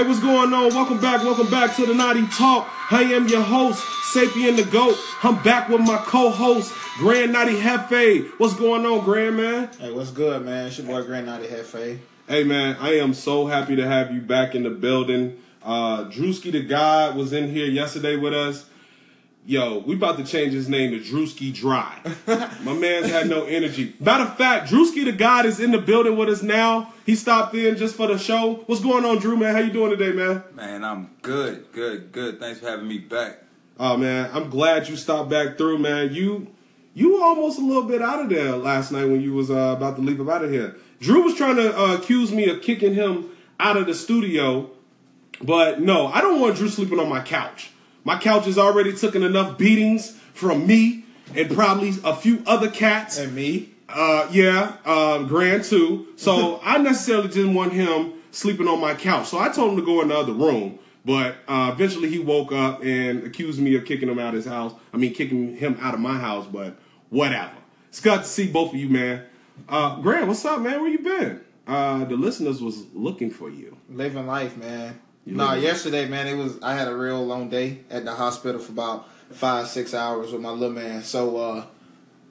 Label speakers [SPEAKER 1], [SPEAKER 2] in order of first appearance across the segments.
[SPEAKER 1] Hey, what's going on? Welcome back. Welcome back to the Naughty Talk. I am your host, Sapien the Goat. I'm back with my co-host, Grand Naughty Hefe. What's going on, Grand man?
[SPEAKER 2] Hey, what's good, man? It's your boy Grand Naughty Hefe.
[SPEAKER 1] Hey, man, I am so happy to have you back in the building. Uh, Drewski the God was in here yesterday with us. Yo, we about to change his name to Drewski Dry. My man's had no energy. Matter of fact, Drewski the God is in the building with us now. He stopped in just for the show. What's going on, Drew, man? How you doing today, man?
[SPEAKER 3] Man, I'm good, good, good. Thanks for having me back.
[SPEAKER 1] Oh man, I'm glad you stopped back through, man. You you were almost a little bit out of there last night when you was uh, about to leave up out of here. Drew was trying to uh, accuse me of kicking him out of the studio, but no, I don't want Drew sleeping on my couch. My couch has already taken enough beatings from me and probably a few other cats.
[SPEAKER 2] And me?
[SPEAKER 1] Uh, yeah, uh, Grand too. So I necessarily didn't want him sleeping on my couch. So I told him to go in the other room. But uh, eventually he woke up and accused me of kicking him out of his house. I mean, kicking him out of my house, but whatever. It's good to see both of you, man. Uh, Grant, what's up, man? Where you been? Uh, the listeners was looking for you.
[SPEAKER 2] Living life, man.
[SPEAKER 1] You
[SPEAKER 2] nah, yesterday, man, it was I had a real long day at the hospital for about five, six hours with my little man. So uh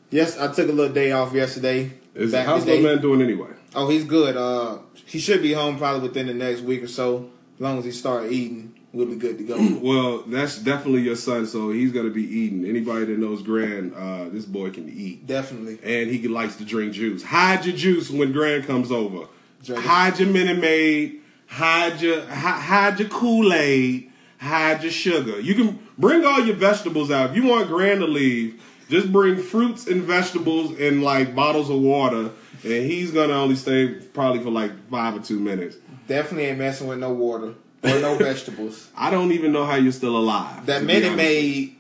[SPEAKER 2] yes, I took a little day off yesterday.
[SPEAKER 1] Is
[SPEAKER 2] Back
[SPEAKER 1] how's the man doing anyway?
[SPEAKER 2] Oh, he's good. Uh he should be home probably within the next week or so. As long as he start eating, we'll be good to go.
[SPEAKER 1] Well, that's definitely your son, so he's gonna be eating. Anybody that knows Grand, uh, this boy can eat.
[SPEAKER 2] Definitely.
[SPEAKER 1] and he likes to drink juice. Hide your juice when Grand comes over.
[SPEAKER 2] Drink it.
[SPEAKER 1] Hide your Minute Maid. Hide your hide your Kool Aid. Hide your sugar. You can bring all your vegetables out. If you want Grand to leave, just bring fruits and vegetables in like bottles of water, and he's gonna only stay probably for like five or two minutes.
[SPEAKER 2] Definitely ain't messing with no water or no vegetables.
[SPEAKER 1] I don't even know how you're still alive.
[SPEAKER 2] That Minute. Maid,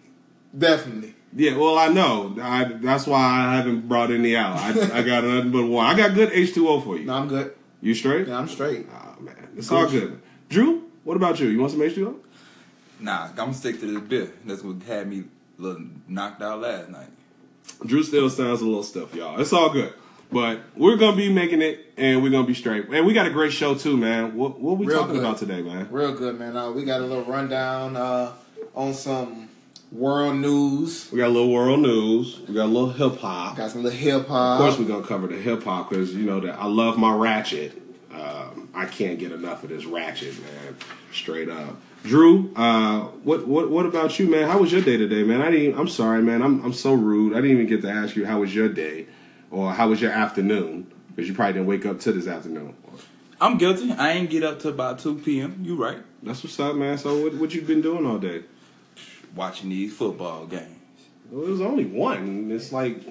[SPEAKER 2] definitely.
[SPEAKER 1] Yeah, well, I know. I, that's why I haven't brought any out. I, I got nothing but water. I got good H2O for you.
[SPEAKER 2] No, I'm good.
[SPEAKER 1] You straight?
[SPEAKER 2] Yeah, I'm straight.
[SPEAKER 1] Man, it's all good. Drew, what about you? You want some H2O?
[SPEAKER 3] Nah, I'm gonna stick to this beer. That's what had me a little knocked out last night.
[SPEAKER 1] Drew still sounds a little stiff, y'all. It's all good. But we're gonna be making it, and we're gonna be straight. And we got a great show too, man. What what we
[SPEAKER 2] Real
[SPEAKER 1] talking
[SPEAKER 2] good.
[SPEAKER 1] about today, man?
[SPEAKER 2] Real good, man. Uh, we got a little rundown uh, on some world news.
[SPEAKER 1] We got a little world news. We got a little hip hop.
[SPEAKER 2] Got some little hip hop.
[SPEAKER 1] Of course, we're gonna cover the hip hop because you know that I love my ratchet. Um, I can't get enough of this ratchet, man. Straight up. Drew, uh, what what what about you, man? How was your day today, man? I didn't. I'm sorry, man. I'm I'm so rude. I didn't even get to ask you how was your day, or how was your afternoon, because you probably didn't wake up to this afternoon.
[SPEAKER 3] I'm guilty. I ain't get up till about 2 p.m. You right.
[SPEAKER 1] That's what's up, man. So what what you been doing all day?
[SPEAKER 3] Watching these football games.
[SPEAKER 1] Well, it was only one. It's like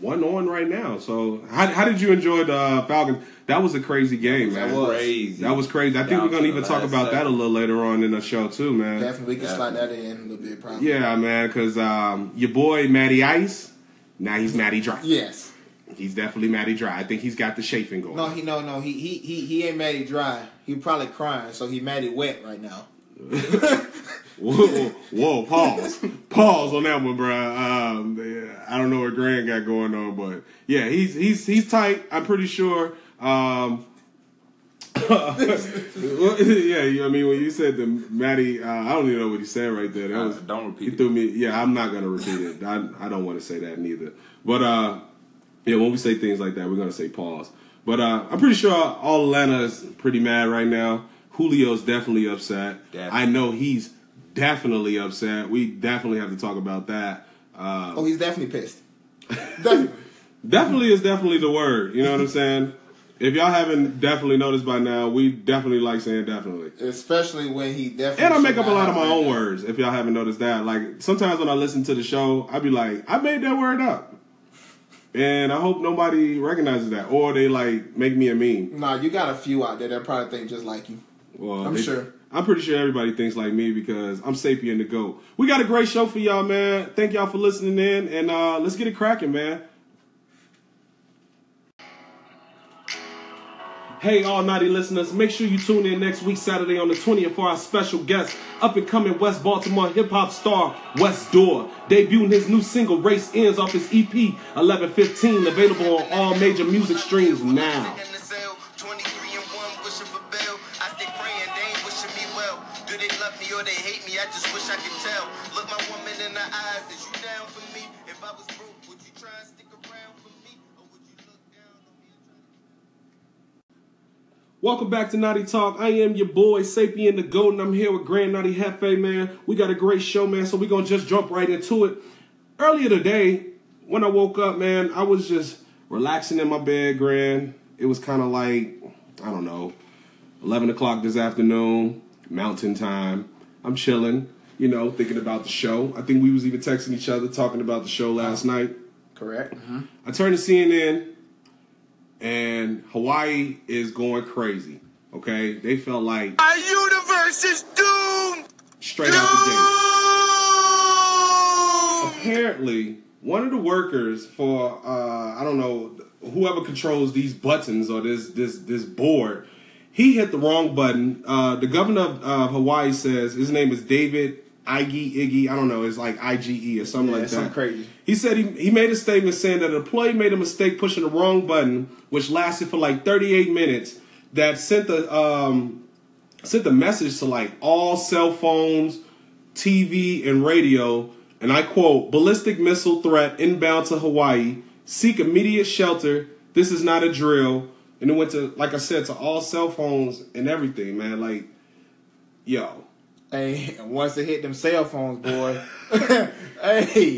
[SPEAKER 1] one on right now. So how how did you enjoy the uh, Falcons? That was a crazy game,
[SPEAKER 3] That
[SPEAKER 1] man.
[SPEAKER 3] was crazy.
[SPEAKER 1] That was crazy. I think
[SPEAKER 3] Down
[SPEAKER 1] we're gonna
[SPEAKER 3] to
[SPEAKER 1] even talk
[SPEAKER 3] last
[SPEAKER 1] about that a little later on in the show too, man.
[SPEAKER 2] Definitely, we can slide that in a little bit, probably.
[SPEAKER 1] Yeah, man, because um, your boy Matty Ice, now he's Matty Dry.
[SPEAKER 2] Yes.
[SPEAKER 1] He's definitely Matty Dry. I think he's got the chafing going.
[SPEAKER 2] No, he no no he he he he ain't Matty dry. He probably crying, so he Matty wet right now.
[SPEAKER 1] whoa, whoa, pause, pause on that one, bro. Um, yeah, I don't know what Grant got going on, but yeah, he's he's he's tight. I'm pretty sure. Um, yeah, I mean when you said the Matty, uh, I don't even know what he said right there. That
[SPEAKER 3] Uh, don't repeat
[SPEAKER 1] He
[SPEAKER 3] it.
[SPEAKER 1] threw me. Yeah, I'm not gonna repeat it. I I don't want to say that neither. But uh, yeah, when we say things like that, we're gonna say pause. But uh, I'm pretty sure all Atlanta is pretty mad right now. Julio's definitely upset.
[SPEAKER 3] Definitely.
[SPEAKER 1] I know he's definitely upset. We definitely have to talk about that. Uh,
[SPEAKER 2] Oh, he's definitely pissed. definitely.
[SPEAKER 1] definitely is definitely the word. You know what I'm saying? If y'all haven't definitely noticed by now, we definitely like saying definitely.
[SPEAKER 2] Especially when he definitely.
[SPEAKER 1] And I make up a lot of my own
[SPEAKER 2] that.
[SPEAKER 1] words. If y'all haven't noticed that, like sometimes when I listen to the show, I'd be like, I made that word up, and I hope nobody recognizes that, or they like make me a meme.
[SPEAKER 2] Nah, you got a few out there that probably think just like you.
[SPEAKER 1] Well,
[SPEAKER 2] I'm
[SPEAKER 1] they-
[SPEAKER 2] sure.
[SPEAKER 1] I'm pretty sure everybody thinks like me because I'm Sapien the Goat. We got a great show for y'all, man. Thank y'all for listening in, and uh, let's get it cracking, man. Hey, all naughty listeners, make sure you tune in next week, Saturday on the 20th, for our special guest, up and coming West Baltimore hip hop star, West Dour, debuting his new single, Race Ends, off his EP, 1115, available on all major music streams now.
[SPEAKER 4] The eyes, is you down for me? If I was broke, would you try and stick around for me? Or would you look down on me to...
[SPEAKER 1] Welcome back to Naughty Talk. I am your boy, Sapien the Goat, and I'm here with Grand Naughty Hefe, man. We got a great show, man, so we're to just jump right into it. Earlier today, when I woke up, man, I was just relaxing in my bed, Grand. It was kind of like, I don't know, 11 o'clock this afternoon, mountain time. I'm chilling, you know, thinking about the show. I think we was even texting each other, talking about the show last night.
[SPEAKER 2] Correct.
[SPEAKER 1] I turned to CNN, and Hawaii is going crazy. Okay, they felt like
[SPEAKER 4] Our universe is doomed!
[SPEAKER 1] straight out the gate. Apparently, one of the workers for uh, I don't know whoever controls these buttons or this this this board, he hit the wrong button. Uh, the governor of uh, Hawaii says his name is David Iggy Iggy. I don't know. It's like IGE or something
[SPEAKER 2] Yeah,
[SPEAKER 1] like that.
[SPEAKER 2] something crazy.
[SPEAKER 1] He said he, he made a statement saying that an employee made a mistake pushing the wrong button, which lasted for like 38 minutes. That sent the um, sent the message to like all cell phones, TV, and radio. And I quote: "Ballistic missile threat inbound to Hawaii. Seek immediate shelter. This is not a drill." And it went to, like I said, to all cell phones and everything, man. Like, yo,
[SPEAKER 2] Hey, once it hit them cell phones, boy. hey,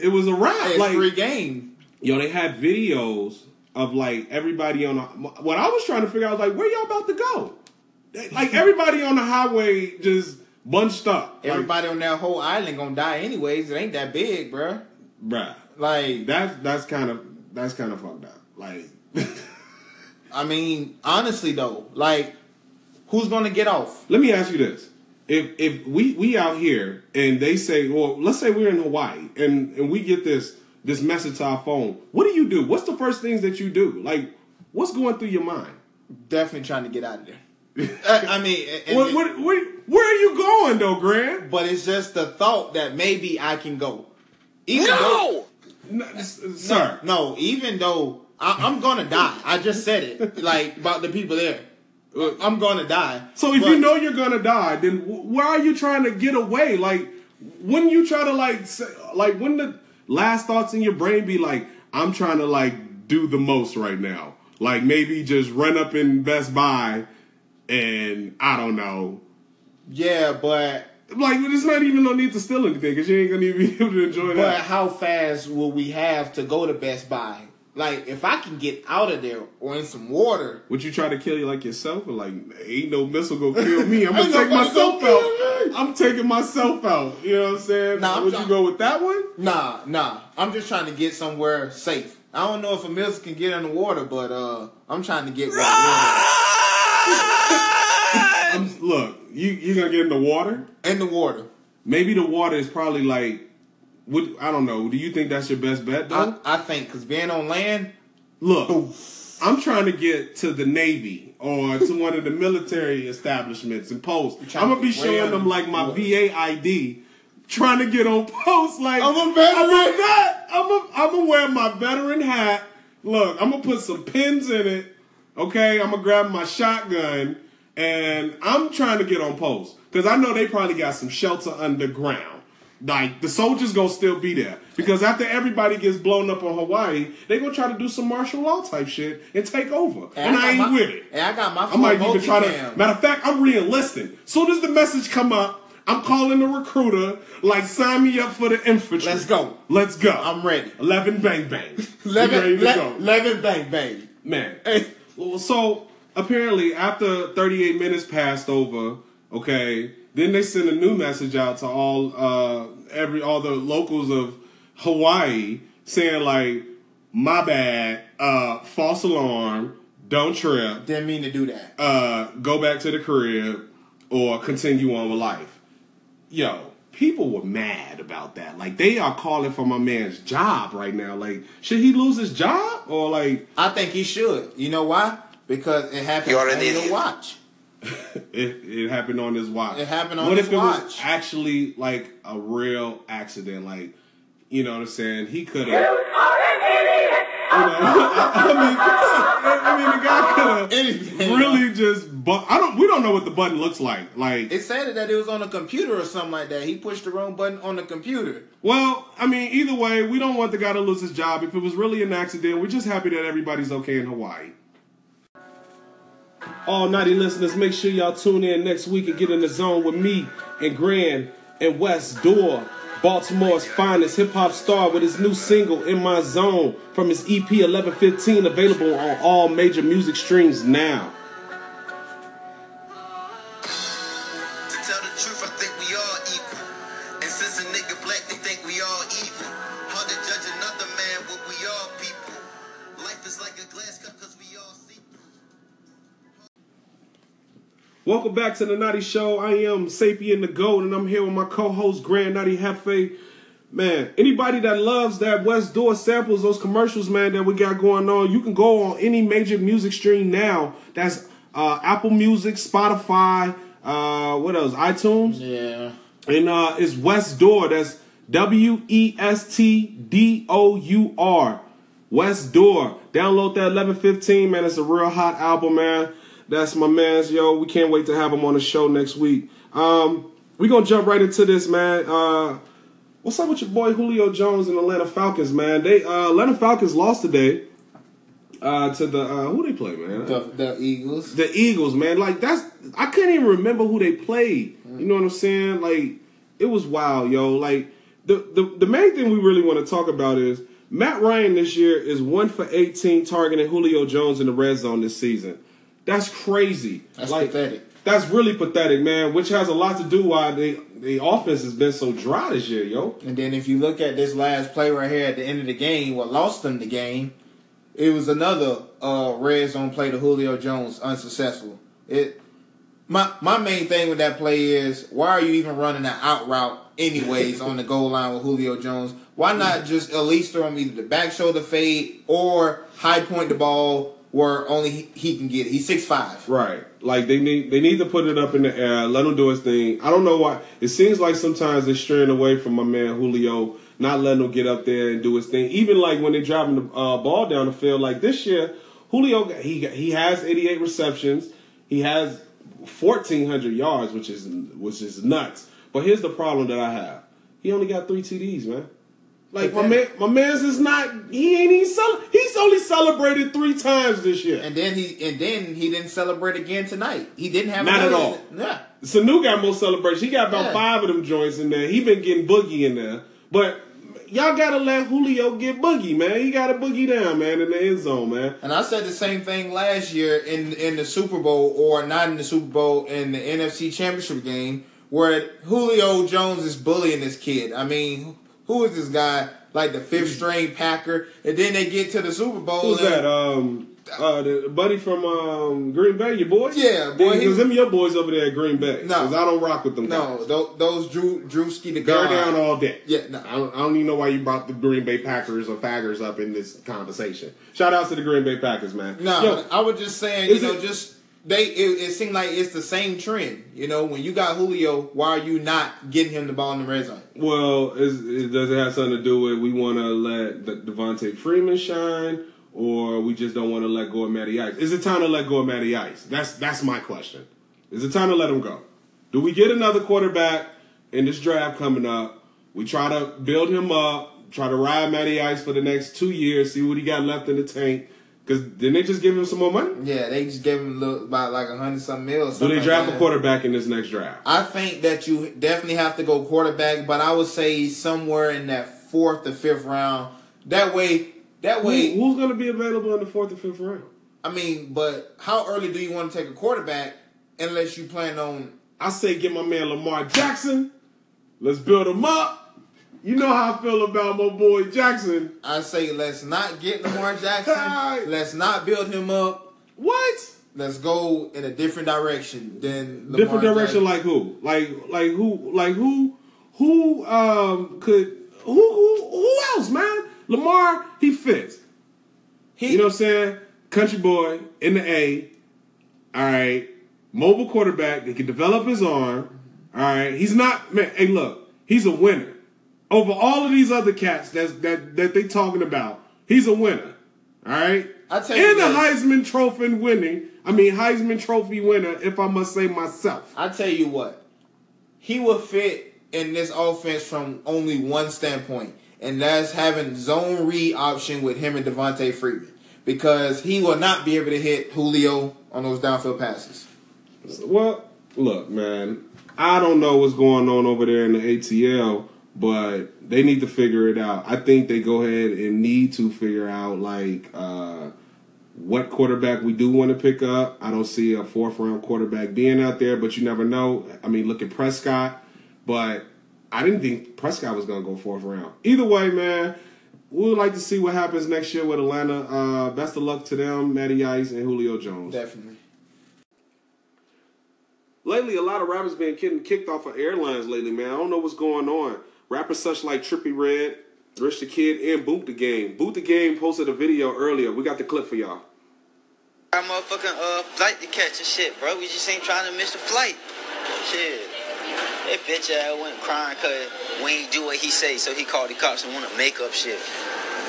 [SPEAKER 1] it was a wrap.
[SPEAKER 2] it's
[SPEAKER 1] like,
[SPEAKER 2] free game.
[SPEAKER 1] yo, they had videos of like everybody on the. What I was trying to figure out was like, where y'all about to go? Like everybody on the highway just bunched up. Like,
[SPEAKER 2] Everybody on that whole island gonna die anyways. It ain't that big, bruh.
[SPEAKER 1] bruh,
[SPEAKER 2] Like,
[SPEAKER 1] that's that's kind of that's kind of fucked up. Like,
[SPEAKER 2] I mean, honestly though, like, who's gonna get off?
[SPEAKER 1] let me ask you this: if if we we out here and they say, well, let's say we're in Hawaii and and we get this this message to our phone, what do you do? What's the first things that you do? Like, what's going through your mind?
[SPEAKER 2] Definitely trying to get out of there. I, I mean, and-
[SPEAKER 1] What, what, what, where are you going though, Grant?
[SPEAKER 2] but it's just the thought that maybe I can go. Even though,
[SPEAKER 1] No, s- sir.
[SPEAKER 2] no, even though I, I'm gonna die. I just said it, like about the people there. Uh, I'm gonna die.
[SPEAKER 1] So if
[SPEAKER 2] But-
[SPEAKER 1] you know you're gonna die, then why are you trying to get away? Like, when you try to like, say, like when the last thoughts in your brain be like, I'm trying to like do the most right now. Like maybe just run up in Best Buy, and I don't know.
[SPEAKER 2] yeah, but
[SPEAKER 1] Like there's not even no need to steal anything because you ain't gonna even be able to enjoy it.
[SPEAKER 2] but
[SPEAKER 1] that.
[SPEAKER 2] how fast will we have to go to Best Buy? Like, if I can get out of there or in some water,
[SPEAKER 1] Would you try to kill you like yourself or like ain't no missile gonna kill me? I'm gonna take myself out.
[SPEAKER 2] me.
[SPEAKER 1] I'm taking myself out. You know what I'm saying?
[SPEAKER 2] Nah, I'm
[SPEAKER 1] Would you go with that one?
[SPEAKER 2] Nah, nah. I'm just trying to get somewhere safe. I don't know if a missile can get in the water, but uh, I'm trying to get
[SPEAKER 1] I'm, look, you you gonna get in the water?
[SPEAKER 2] in the water.
[SPEAKER 1] Maybe the water is probably like, would I don't know. Do you think that's your best bet though?
[SPEAKER 2] I, I think because being on land,
[SPEAKER 1] look, I'm trying to get to the Navy or to one of the military establishments and posts. I'm gonna be showing them like my. VA ID, trying to get on post. Like
[SPEAKER 2] I'm a veteran.
[SPEAKER 1] I'm vet. I'm a, I'm gonna wear my veteran hat. Look, I'm gonna put some pins in it. Okay, I'm gonna grab my shotgun and I'm trying to get on post because I know they probably got some shelter underground. Like the soldiers gonna still be there because after everybody gets blown up on Hawaii, they gonna try to do some martial law type shit and take over. And, I,
[SPEAKER 2] got
[SPEAKER 1] ain't
[SPEAKER 2] my-
[SPEAKER 1] with it.
[SPEAKER 2] And I got my
[SPEAKER 1] I might even try to. Matter of fact, I'm re-enlisting. Soon as the message come up, I'm calling the recruiter. Like, sign me up for the infantry.
[SPEAKER 2] Let's go.
[SPEAKER 1] Let's go.
[SPEAKER 2] I'm ready.
[SPEAKER 1] Eleven bang bang.
[SPEAKER 2] Eleven, le-
[SPEAKER 1] go.
[SPEAKER 2] eleven, bang, bang.
[SPEAKER 1] Man.
[SPEAKER 2] Hey.
[SPEAKER 1] Well, so apparently, after 38 minutes passed over, okay, then they sent a new message out to all uh every all the locals of Hawaii saying like, my bad, uh, false alarm, don't trip,
[SPEAKER 2] Didn't mean to do that.
[SPEAKER 1] uh, go back to the crib or continue on with life. Yo, people were mad about that. Like they are calling for my man's job right now. Like, should he lose his job or like
[SPEAKER 2] I think he should. You know why? Because it happened
[SPEAKER 4] You're an
[SPEAKER 2] on your
[SPEAKER 4] idiot.
[SPEAKER 2] watch.
[SPEAKER 1] it, it happened on his watch?
[SPEAKER 2] It happened on
[SPEAKER 1] what
[SPEAKER 2] his watch.
[SPEAKER 1] What if it was actually like a real accident? Like, you know what I'm saying? He could have. You know, I, I mean, I mean, the guy could have really just. But I don't. We don't know what the button looks like. Like,
[SPEAKER 2] It said that it was on a computer or something like that. He pushed the wrong button on the computer.
[SPEAKER 1] well, I mean, either way, we don't want the guy to lose his job. If it was really an accident, we're just happy that everybody's okay in Hawaii. All nighty listeners, make sure y'all tune in next week and get in the zone with me and Grand and West Dour, Baltimore's finest hip hop star with his new single "In My Zone" from his EP 1115, available on all major music streams now. Welcome back to the Naughty Show. I am Sapien the Gold, and I'm here with my co-host Grand Naughty Hefe. Man, anybody that loves that West Dour samples, those commercials, man, that we got going on, you can go on any major music stream now. That's uh, Apple Music, Spotify, uh, what else? iTunes.
[SPEAKER 2] Yeah.
[SPEAKER 1] And uh, it's West Dour. That's W E S T D O U R. West Dour. Download that 1115, man. It's a real hot album, man. That's my man's, yo. We can't wait to have him on the show next week. Um, we gonna jump right into this, man. Uh, what's up with your boy Julio Jones and Atlanta Falcons, man? They uh, Atlanta Falcons lost today uh, to the uh, who they play, man.
[SPEAKER 2] The, the Eagles.
[SPEAKER 1] the Eagles, man. Like that's I couldn't even remember who they played. You know what I'm saying? Like it was wild, yo. Like the the, the main thing we really want to talk about is Matt Ryan this year is one for 18 targeting Julio Jones in the red zone this season. That's crazy.
[SPEAKER 2] That's
[SPEAKER 1] like,
[SPEAKER 2] pathetic.
[SPEAKER 1] That's really pathetic, man. Which has a lot to do why the the offense has been so dry this year, yo.
[SPEAKER 2] And then if you look at this last play right here at the end of the game, what lost them the game, it was another uh, red zone play to Julio Jones, unsuccessful. It my my main thing with that play is why are you even running an out route anyways on the goal line with Julio Jones? Why not just at least throw him either the back shoulder fade or high point the ball where only he, he can get it. He's six five.
[SPEAKER 1] Right. Like they need they need to put it up in the air, let him do his thing. I don't know why. It seems like sometimes they're straying away from my man Julio, not letting him get up there and do his thing. Even like when they're driving the uh, ball down the field, like this year, Julio he he has 88 receptions, he has 1,400 yards, which is which is nuts. But here's the problem that I have: he only got three TDs, man. Like my man, my man's is not. He ain't even cel- He's only celebrated three times this year.
[SPEAKER 2] And then he and then he didn't celebrate again tonight. He didn't have
[SPEAKER 1] Not at all.
[SPEAKER 2] Yeah.
[SPEAKER 1] Sanu got more celebrations. He got about
[SPEAKER 2] Yeah.
[SPEAKER 1] five of them joints in there. He been getting boogie in there. But y'all gotta let Julio get boogie, man. He gotta boogie down, man, in the end zone, man.
[SPEAKER 2] And I said the same thing last year in in the Super Bowl, or not in the Super Bowl, in the NFC Championship game, where Julio Jones is bullying this kid. I mean, who is this guy? Like the fifth string Packer, and then they get to the Super Bowl.
[SPEAKER 1] Who's that? Um, uh, the buddy from um, Green Bay, your boy?
[SPEAKER 2] Yeah, boy,
[SPEAKER 1] Because
[SPEAKER 2] he-
[SPEAKER 1] them your boys over there at Green Bay.
[SPEAKER 2] No.
[SPEAKER 1] Because I don't rock with them
[SPEAKER 2] No,
[SPEAKER 1] guys.
[SPEAKER 2] those, those Drew Drewski the guy.
[SPEAKER 1] down all day.
[SPEAKER 2] Yeah, no.
[SPEAKER 1] I don't, I don't even know why you brought the Green Bay Packers or Faggers up in this conversation. Shout out to the Green Bay Packers, man.
[SPEAKER 2] No,
[SPEAKER 1] Yo,
[SPEAKER 2] I was just saying, you know,
[SPEAKER 1] it-
[SPEAKER 2] just they. It, it seemed like it's the same trend. You know, when you got Julio, why are you not getting him the ball in the red zone?
[SPEAKER 1] Well, it, does it have something to do with we want to let the, Devonta Freeman shine, or we just don't want to let go of Matty Ice? Is it time to let go of Matty Ice? That's that's my question. Is it time to let him go? Do we get another quarterback in this draft coming up? We try to build him up, try to ride Matty Ice for the next two years, see what he got left in the tank. Because didn't they just give him some more money?
[SPEAKER 2] Yeah, they just gave him a little, about like a hundred some mil.
[SPEAKER 1] Do they draft
[SPEAKER 2] that.
[SPEAKER 1] a quarterback in this next draft?
[SPEAKER 2] I think that you definitely have to go quarterback, but I would say somewhere in that fourth or fifth round. That way, that
[SPEAKER 1] Who,
[SPEAKER 2] way.
[SPEAKER 1] who's going to be available in the fourth or fifth round?
[SPEAKER 2] I mean, but how early do you want to take a quarterback unless you plan on?
[SPEAKER 1] I say get my man Lamar Jackson. Let's build him up. You know how I feel about my boy Jackson.
[SPEAKER 2] I say let's not get Lamar Jackson. let's not build him up.
[SPEAKER 1] What?
[SPEAKER 2] Let's go in a different direction than Lamar
[SPEAKER 1] Different direction
[SPEAKER 2] Jackson.
[SPEAKER 1] like who? Like like who like who who um could who who who else, man? Lamar, he fits.
[SPEAKER 2] He,
[SPEAKER 1] You know what I'm saying? Country boy in the A. All right. Mobile quarterback. He can develop his arm. All right. He's not man. Hey, look. He's a winner. Over all of these other cats that's, that that they talking about, he's a winner. All right.
[SPEAKER 2] I tell you
[SPEAKER 1] and a. Heisman Trophy winning. I mean Heisman Trophy winner, if I must say myself.
[SPEAKER 2] I tell you what, he will fit in this offense from only one standpoint, and that's having zone read option with him and Devonta Freeman, because he will not be able to hit Julio on those downfield passes.
[SPEAKER 1] Well, look, man, I don't know what's going on over there in the ATL, but they need to figure it out. I think they go ahead and need to figure out like uh, what quarterback we do want to pick up. I don't see a fourth round quarterback being out there, but you never know. I mean, look at Prescott, but I didn't think Prescott was going to go fourth round. Either way, man. We would like to see what happens next year with Atlanta. Uh, best of luck to them, Matty Ice and Julio Jones.
[SPEAKER 2] Definitely.
[SPEAKER 1] Lately, a lot of rappers been getting kicked off of airlines lately, man. I don't know what's going on. Rappers such like Trippie Redd, Rich the Kid, and Boot the Game. Boot the Game posted a video earlier. We got the clip for y'all.
[SPEAKER 4] Our motherfucking uh, flight to catch and shit, bro. We just ain't trying to miss the flight. Shit. That bitch ass went crying cause we ain't do what he say, so he called the cops and wanna make up shit.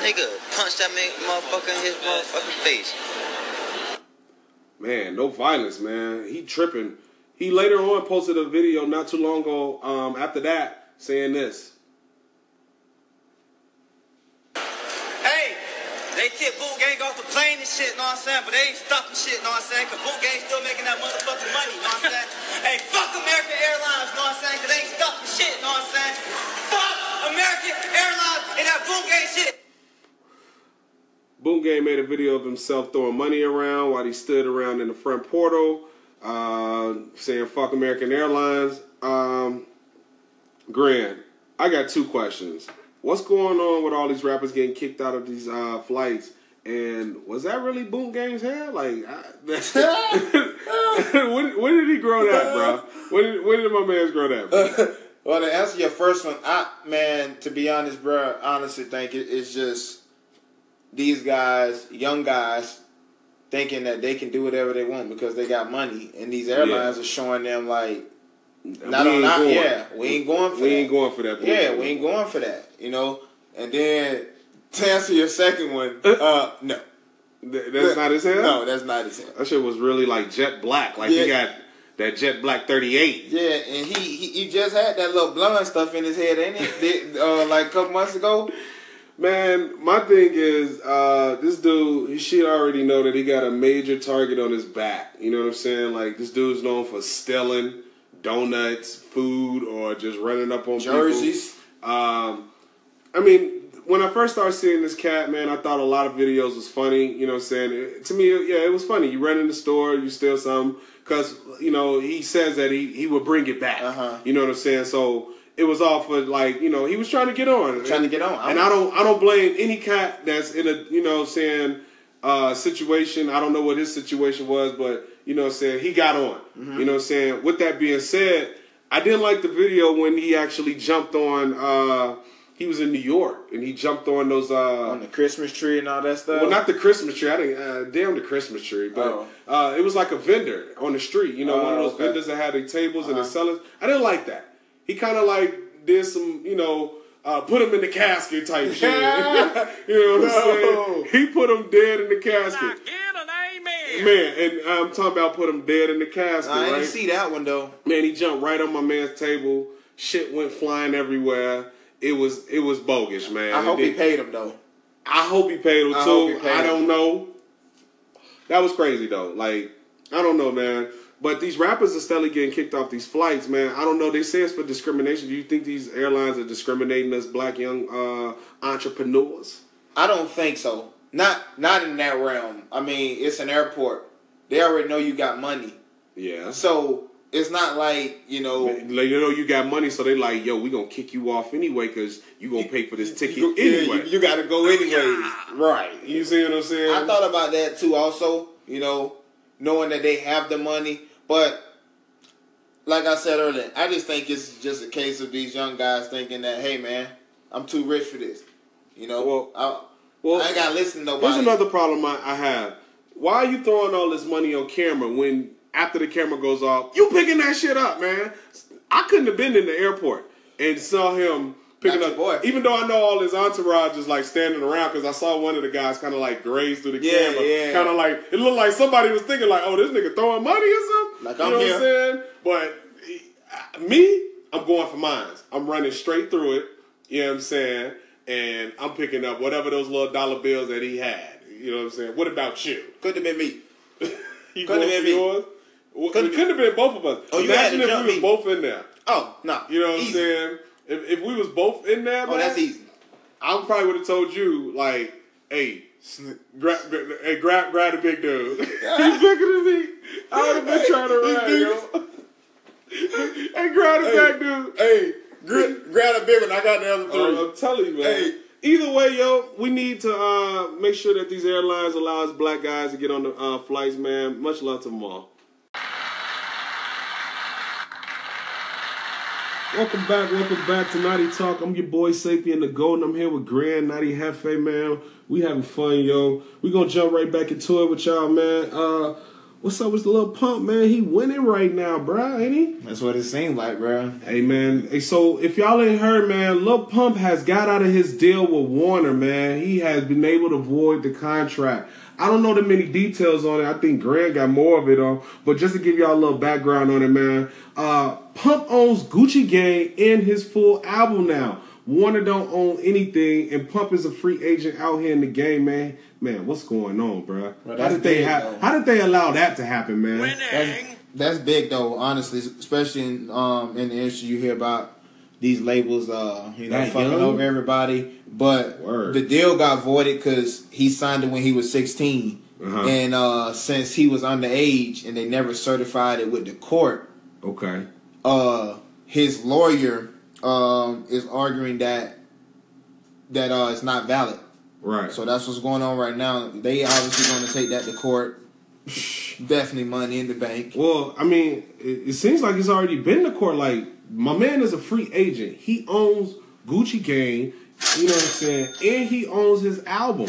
[SPEAKER 4] Nigga, punch that motherfucker in his motherfucking face.
[SPEAKER 1] Man, no violence, man. He tripping. He later on posted a video not too long ago um, after that saying this.
[SPEAKER 4] Hey, they kicked Boonk Gang off the plane and shit, know what I'm saying? But they ain't stopping shit, know what I'm saying? Cause Boonk Gang still making that motherfucking money, know what I'm saying? hey, fuck American Airlines, know what I'm saying? Cause they ain't stopping shit, know what I'm saying? Fuck American Airlines and that Boot Gang shit.
[SPEAKER 1] Boonk Gang made a video of himself throwing money around while he stood around in the front portal, uh, saying "fuck American Airlines." Um, Grant, I got two questions. What's going on with all these rappers getting kicked out of these uh, flights? And was that really Boonk Gang's hair? Like, I, when, when did he grow that, bro? When did, when did my man's grow that? Bro?
[SPEAKER 2] Well, to answer your first one, I man, to be honest, bro, I honestly think it, it's just these guys, young guys, thinking that they can do whatever they want because they got money, and these airlines are showing them like, not
[SPEAKER 1] We
[SPEAKER 2] on
[SPEAKER 1] ain't
[SPEAKER 2] yeah, we ain't going for
[SPEAKER 1] We
[SPEAKER 2] that.
[SPEAKER 1] ain't going for that.
[SPEAKER 2] Yeah, we ain't going for that. You know, and then to answer your second one, uh, no,
[SPEAKER 1] Th- That's not his hair.
[SPEAKER 2] no, that's not his hair.
[SPEAKER 1] That shit was really like jet black. Like
[SPEAKER 2] Yeah.
[SPEAKER 1] he got that jet black 38.
[SPEAKER 2] Yeah, and he, he he just had that little blonde stuff in his head, ain't it? Uh, like a couple months ago.
[SPEAKER 1] Man, my thing is, uh, this dude, he should already know that he got a major target on his back. You know what I'm saying? Like, this dude's known for stealing donuts, food, or just running up on
[SPEAKER 2] Jerseys.
[SPEAKER 1] people. Um, I mean, when I first started seeing this cat, man, I thought a lot of videos was funny. You know what I'm saying? It- to me, yeah, it was funny. You run in the store, you steal something, because, you know, he says that he, he would bring it back.
[SPEAKER 2] Uh-huh.
[SPEAKER 1] You know what I'm saying? So it was all for, like, you know, he was trying to get on.
[SPEAKER 2] Trying to get on.
[SPEAKER 1] And I don't I don't blame any cat that's in a you know saying uh situation. I don't know what his situation was, but you know what I'm saying he got on.
[SPEAKER 2] Mm-hmm.
[SPEAKER 1] You know what I'm saying? With that being said, I didn't like the video when he actually jumped on uh he was in New York and he jumped on those uh
[SPEAKER 2] on the Christmas tree and all that stuff.
[SPEAKER 1] well, not the Christmas tree. I didn't. Uh, damn the Christmas tree, but
[SPEAKER 2] Oh.
[SPEAKER 1] uh, it was like a vendor on the street. You know, one of
[SPEAKER 2] Oh,
[SPEAKER 1] those
[SPEAKER 2] okay.
[SPEAKER 1] vendors that had their tables and the
[SPEAKER 2] Uh-huh.
[SPEAKER 1] sellers. I didn't like that. He kind of like did some, you know, uh, put him in the casket type shit. you know what I'm saying? He put him dead in the casket. Man, and I'm talking about put him dead in the casket,
[SPEAKER 2] I
[SPEAKER 1] right?
[SPEAKER 2] didn't see that one though.
[SPEAKER 1] Man, he jumped right on my man's table. Shit went flying everywhere. It was it was bogus, man.
[SPEAKER 2] I hope he paid him though.
[SPEAKER 1] I hope he paid him
[SPEAKER 2] I
[SPEAKER 1] too.
[SPEAKER 2] paid
[SPEAKER 1] I don't know. That was crazy though. Like I don't know, man. But these rappers are steadily getting kicked off these flights, man. I don't know. They say it's for discrimination. Do you think these airlines are discriminating us black young uh, entrepreneurs?
[SPEAKER 2] I don't think so. Not not in that realm. I mean, it's an airport. They already know you got money,
[SPEAKER 1] Yeah.
[SPEAKER 2] so it's not like you know.
[SPEAKER 1] Like, you know you got money, so they like, yo, we gonna kick you off anyway because you gonna pay for this ticket
[SPEAKER 2] you, yeah,
[SPEAKER 1] anyway.
[SPEAKER 2] you, you got to go anyway. Right.
[SPEAKER 1] You see what I'm saying?
[SPEAKER 2] I thought about that too. Also, you know, knowing that they have the money, but like I said earlier, I just think it's just a case of these young guys thinking that, hey, man, I'm too rich for this. You know,
[SPEAKER 1] Well-
[SPEAKER 2] I,
[SPEAKER 1] well,
[SPEAKER 2] I ain't got to listen to nobody.
[SPEAKER 1] Here's another problem I, I have. Why are you throwing all this money on camera when after the camera goes off, you picking that shit up, man? I couldn't have been in the airport and saw him picking up.
[SPEAKER 2] boy.
[SPEAKER 1] Even though I know all his entourage is like standing around because I saw one of the guys kind of like graze through the
[SPEAKER 2] Yeah,
[SPEAKER 1] camera,
[SPEAKER 2] yeah.
[SPEAKER 1] kind of like it looked like somebody was thinking like, oh, this nigga throwing money or something.
[SPEAKER 2] Like,
[SPEAKER 1] you
[SPEAKER 2] I'm
[SPEAKER 1] know
[SPEAKER 2] here.
[SPEAKER 1] what I'm saying? But me, I'm going for mines. I'm running straight through it. You know what I'm saying? And I'm picking up whatever those little dollar bills that he had. You know what I'm saying? What about you?
[SPEAKER 2] Couldn't have been me.
[SPEAKER 1] You
[SPEAKER 2] Couldn't have been me.
[SPEAKER 1] yours? Well,
[SPEAKER 2] Couldn't-
[SPEAKER 1] it couldn't have been both of us.
[SPEAKER 2] Oh, you had
[SPEAKER 1] Imagine
[SPEAKER 2] to
[SPEAKER 1] if
[SPEAKER 2] jump
[SPEAKER 1] we was
[SPEAKER 2] me.
[SPEAKER 1] both in there.
[SPEAKER 2] Oh no.
[SPEAKER 1] You know what
[SPEAKER 2] easy.
[SPEAKER 1] I'm saying? If, if we was both in there,
[SPEAKER 2] Oh,
[SPEAKER 1] man,
[SPEAKER 2] that's easy.
[SPEAKER 1] I probably would have told you like, "Hey, grab, gra- hey, grab, grab the big dude." He's bigger than me. I would have been trying to run, yo. hey, grab the back dude.
[SPEAKER 2] Hey, grab, grab a big one. I got the other
[SPEAKER 1] Uh, I'm telling you, man.
[SPEAKER 2] Hey.
[SPEAKER 1] Either way, yo, we need to uh, make sure that these airlines allow us black guys to get on the uh, flights, man. Much love to them all. Welcome back, welcome back to Naughty Talk. I'm your boy Sapien the Golden. I'm here with Grand Naughty Hefe, man. We having fun, yo. We gonna jump right back into it with y'all, man. Uh, what's up with the Lil Pump, man? He winning right now, bruh, ain't he?
[SPEAKER 2] That's what it seemed like, bro.
[SPEAKER 1] Hey man, hey, so if y'all ain't heard, man, Lil Pump has got out of his deal with Warner, man. He has been able to void the contract. I don't know the many details on it. I think Grant got more of it on, but just to give y'all a little background on it, man. Uh, Pump owns Gucci Gang and his full album now. Warner don't own anything, and Pump is a free agent out here in the game, man. Man, what's going on, bruh?
[SPEAKER 2] Bro,
[SPEAKER 1] how did they
[SPEAKER 2] big,
[SPEAKER 1] have?
[SPEAKER 2] though.
[SPEAKER 1] How did they allow that to happen, man?
[SPEAKER 2] That's, that's big though, honestly, especially in, um, in the industry. You hear about these labels, uh, you know,
[SPEAKER 1] That
[SPEAKER 2] fucking
[SPEAKER 1] young?
[SPEAKER 2] over everybody. But
[SPEAKER 1] Word.
[SPEAKER 2] the deal got voided because he signed it when he was 16,
[SPEAKER 1] Uh-huh.
[SPEAKER 2] and uh, since he was underage and they never certified it with the court,
[SPEAKER 1] Okay.
[SPEAKER 2] Uh, his lawyer um, is arguing that that uh, it's not valid.
[SPEAKER 1] Right.
[SPEAKER 2] So that's what's going on right now. They obviously going to take that to court. Definitely money in the bank.
[SPEAKER 1] Well, I mean, it, it seems like it's already been to court. Like, my man is a free agent. He owns Gucci Gang, you know what I'm saying? And he owns his album.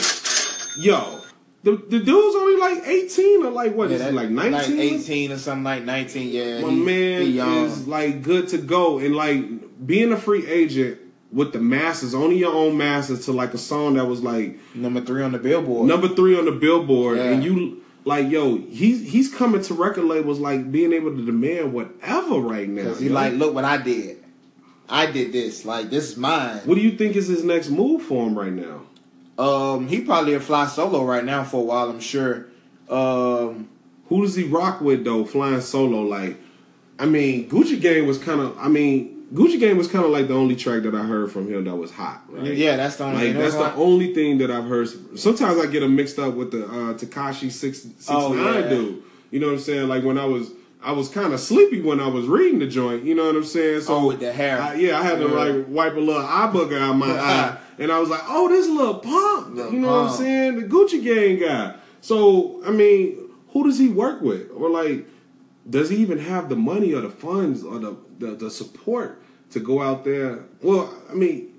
[SPEAKER 1] Yo, the, the dude's only like 18 or like, what is
[SPEAKER 2] Yeah,
[SPEAKER 1] he,
[SPEAKER 2] that-
[SPEAKER 1] like 19?
[SPEAKER 2] like eighteen or something like nineteen. Yeah,
[SPEAKER 1] My
[SPEAKER 2] he-
[SPEAKER 1] man
[SPEAKER 2] he
[SPEAKER 1] is like good to go. And like, being a free agent with the masses, owning your own masses to like a song that was like
[SPEAKER 2] number three on the billboard.
[SPEAKER 1] number three on the billboard,
[SPEAKER 2] Yeah.
[SPEAKER 1] and you like, yo, he's he's coming to record labels like being able to demand whatever right now.
[SPEAKER 2] because he
[SPEAKER 1] yo.
[SPEAKER 2] like, look what I did. I did this. Like this is mine.
[SPEAKER 1] what do you think is his next move for him right now?
[SPEAKER 2] Um, he probably a fly solo right now for a while. I'm sure. Um,
[SPEAKER 1] Who does he rock with though, flying solo? Like, I mean, Gucci Gang was kind of, I mean, Gucci Gang was kind of like the only track that I heard from him that was hot. Right?
[SPEAKER 2] yeah, that's the only.
[SPEAKER 1] Like
[SPEAKER 2] thing.
[SPEAKER 1] that's
[SPEAKER 2] That's
[SPEAKER 1] the only thing that I've heard. Sometimes I get them mixed up with the uh, Tekashi six six
[SPEAKER 2] Oh,
[SPEAKER 1] nine
[SPEAKER 2] yeah.
[SPEAKER 1] dude. You know what I'm saying? Like when I was I was kind of sleepy when I was reading the joint. You know what I'm saying? So
[SPEAKER 2] Oh, with the hair.
[SPEAKER 1] I- yeah, I had to
[SPEAKER 2] Yeah.
[SPEAKER 1] like wipe a little eye booger out my eye, and I was like, oh, this Lil Pump.
[SPEAKER 2] Lil
[SPEAKER 1] you know what I'm saying? The Gucci Gang guy. So I mean, who does he work with, or like? Does he even have the money or the funds or the, the, the support to go out there? Well, I mean,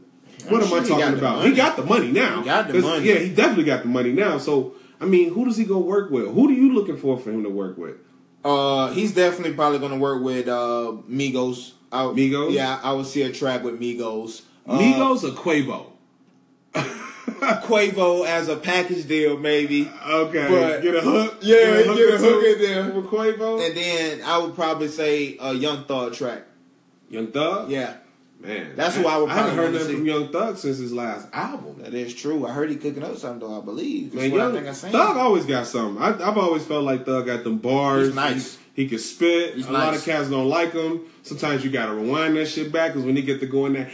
[SPEAKER 1] what
[SPEAKER 2] I'm
[SPEAKER 1] am
[SPEAKER 2] sure
[SPEAKER 1] I talking about? He got the money now.
[SPEAKER 2] He got the money.
[SPEAKER 1] Yeah, he definitely got the money now. So, I mean, who does he go work with? Who do you looking for for him to work with?
[SPEAKER 2] Uh, he's definitely probably gonna work with uh Migos. I,
[SPEAKER 1] Migos?
[SPEAKER 2] Yeah, I would see a track with Migos. Uh,
[SPEAKER 1] Migos or Quavo?
[SPEAKER 2] Quavo as a package deal, maybe.
[SPEAKER 1] Okay,
[SPEAKER 2] But-
[SPEAKER 1] get a hook.
[SPEAKER 2] Yeah, get a
[SPEAKER 1] or
[SPEAKER 2] hook in there.
[SPEAKER 1] with Quavo.
[SPEAKER 2] And then I would probably say a Young Thug track.
[SPEAKER 1] Young Thug.
[SPEAKER 2] Yeah,
[SPEAKER 1] man,
[SPEAKER 2] That's who I would
[SPEAKER 1] I haven't
[SPEAKER 2] probably
[SPEAKER 1] heard nothing from Young Thug since his last album.
[SPEAKER 2] that is true. I heard he cooking up something though. I believe. That's
[SPEAKER 1] Man,
[SPEAKER 2] what
[SPEAKER 1] young,
[SPEAKER 2] I think I seen.
[SPEAKER 1] Thug always got something. I, I've always felt like Thug got them bars.
[SPEAKER 2] He's nice.
[SPEAKER 1] He, can spit.
[SPEAKER 2] He's
[SPEAKER 1] a lot of cats don't like him. Sometimes you gotta rewind that shit back because when he get to going there,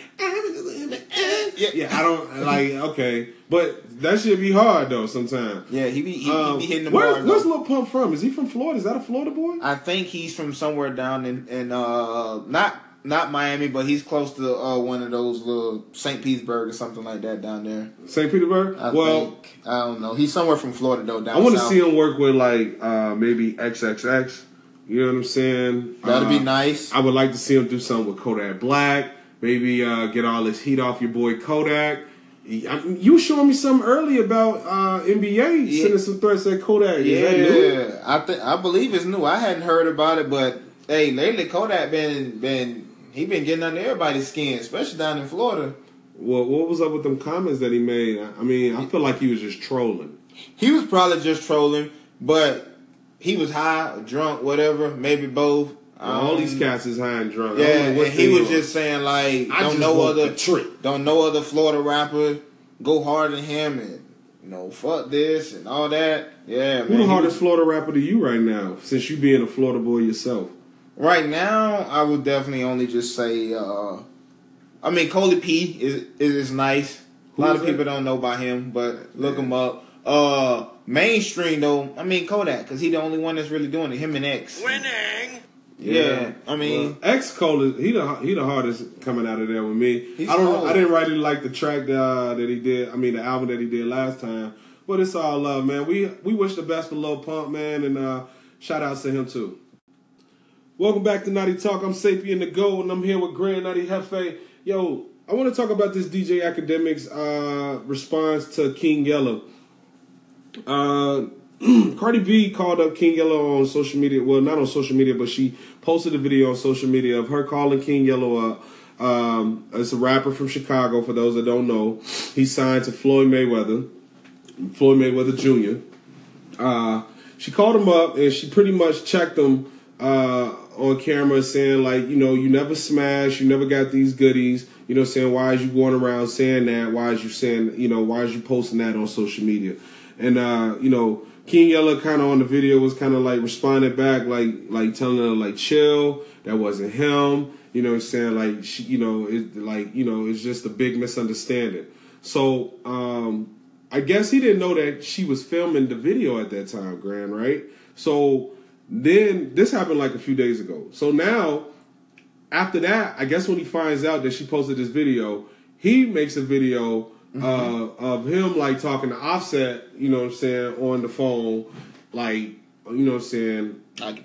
[SPEAKER 2] Yeah.
[SPEAKER 1] yeah, I don't like. Okay, but that should be hard though. Sometimes.
[SPEAKER 2] Yeah, he be he,
[SPEAKER 1] Um,
[SPEAKER 2] he be hitting the
[SPEAKER 1] where, where's. Lil Pump from? Is he from Florida? Is that a Florida boy?
[SPEAKER 2] I think he's from somewhere down in in uh not not Miami, but he's close to uh, one of those little St. Petersburg or something like that down there.
[SPEAKER 1] St. Petersburg.
[SPEAKER 2] I
[SPEAKER 1] well,
[SPEAKER 2] think I don't know. He's somewhere from Florida though. Down
[SPEAKER 1] I want to see him work with like uh, maybe XXX. You know what I'm saying?
[SPEAKER 2] That'd
[SPEAKER 1] Uh,
[SPEAKER 2] be nice.
[SPEAKER 1] I would like to see him do something with Kodak Black. Maybe uh, get all this heat off your boy Kodak. He- I- You were showing me something early about uh, NBA
[SPEAKER 2] Yeah.
[SPEAKER 1] sending some threats at Kodak. Is?
[SPEAKER 2] Yeah, I think I believe it's new. I hadn't heard about it, but hey, lately Kodak been been he been getting under everybody's skin, especially down in Florida.
[SPEAKER 1] Well, what was up with them comments that he made? I mean, I feel like he was just trolling.
[SPEAKER 2] He was probably just trolling, but he was high, or drunk, whatever, maybe both.
[SPEAKER 1] All
[SPEAKER 2] Um,
[SPEAKER 1] these cats is high and drunk.
[SPEAKER 2] Yeah, and he was
[SPEAKER 1] on.
[SPEAKER 2] just saying like,
[SPEAKER 1] I
[SPEAKER 2] don't know other
[SPEAKER 1] trick.
[SPEAKER 2] don't know other Florida rapper go harder than him, and you know, fuck this and all that. Yeah,
[SPEAKER 1] Who
[SPEAKER 2] man.
[SPEAKER 1] the hardest
[SPEAKER 2] was-
[SPEAKER 1] Florida rapper to you right now? Since you being a Florida boy yourself.
[SPEAKER 2] Right now, I would definitely only just say, uh, I mean, Coley P is is nice.
[SPEAKER 1] Who
[SPEAKER 2] a lot
[SPEAKER 1] is
[SPEAKER 2] of
[SPEAKER 1] that?
[SPEAKER 2] people don't know about him, but look him up. Uh, mainstream though, I mean Kodak, because he the only one that's really doing it. Him and X.
[SPEAKER 4] Winning.
[SPEAKER 2] Yeah, I mean,
[SPEAKER 1] Well, X Cole is he the he the hardest coming out of there with me.
[SPEAKER 2] He's
[SPEAKER 1] I don't
[SPEAKER 2] cold.
[SPEAKER 1] I didn't really like the track uh, that he did. I mean the album that he did last time. But it's all love, man. We we wish the best for Lil Pump, man, and uh, shout outs to him too. Welcome back to Naughty Talk. I'm Sapien the Go, and I'm here with Grand Naughty Hefe. Yo, I want to talk about this DJ Akademiks uh, response to King Yella. Uh, Cardi B called up King Yella on social media. Well, not on social media, but she posted a video on social media of her calling King Yella up. Um, it's a rapper from Chicago. For those that don't know, he signed to Floyd Mayweather, Floyd Mayweather Jr. Uh, she called him up and she pretty much checked him uh, on camera, saying like, you know, you never smash, you never got these goodies. You know, saying why is you going around saying that? Why is you saying, you know, why is you posting that on social media? And uh, you know, King Yella kind of on the video was kind of like responding back, like like telling her like chill, that wasn't him. You know, I'm saying like she, you know, it like you know, it's just a big misunderstanding. So um, I guess he didn't know that she was filming the video at that time, Grand, right? So then this happened like a few days ago. So now after that, I guess when he finds out that she posted this video, he makes a video uh, of him like talking to Offset, you know what I'm saying, on the phone, like you know what I'm saying,
[SPEAKER 2] like,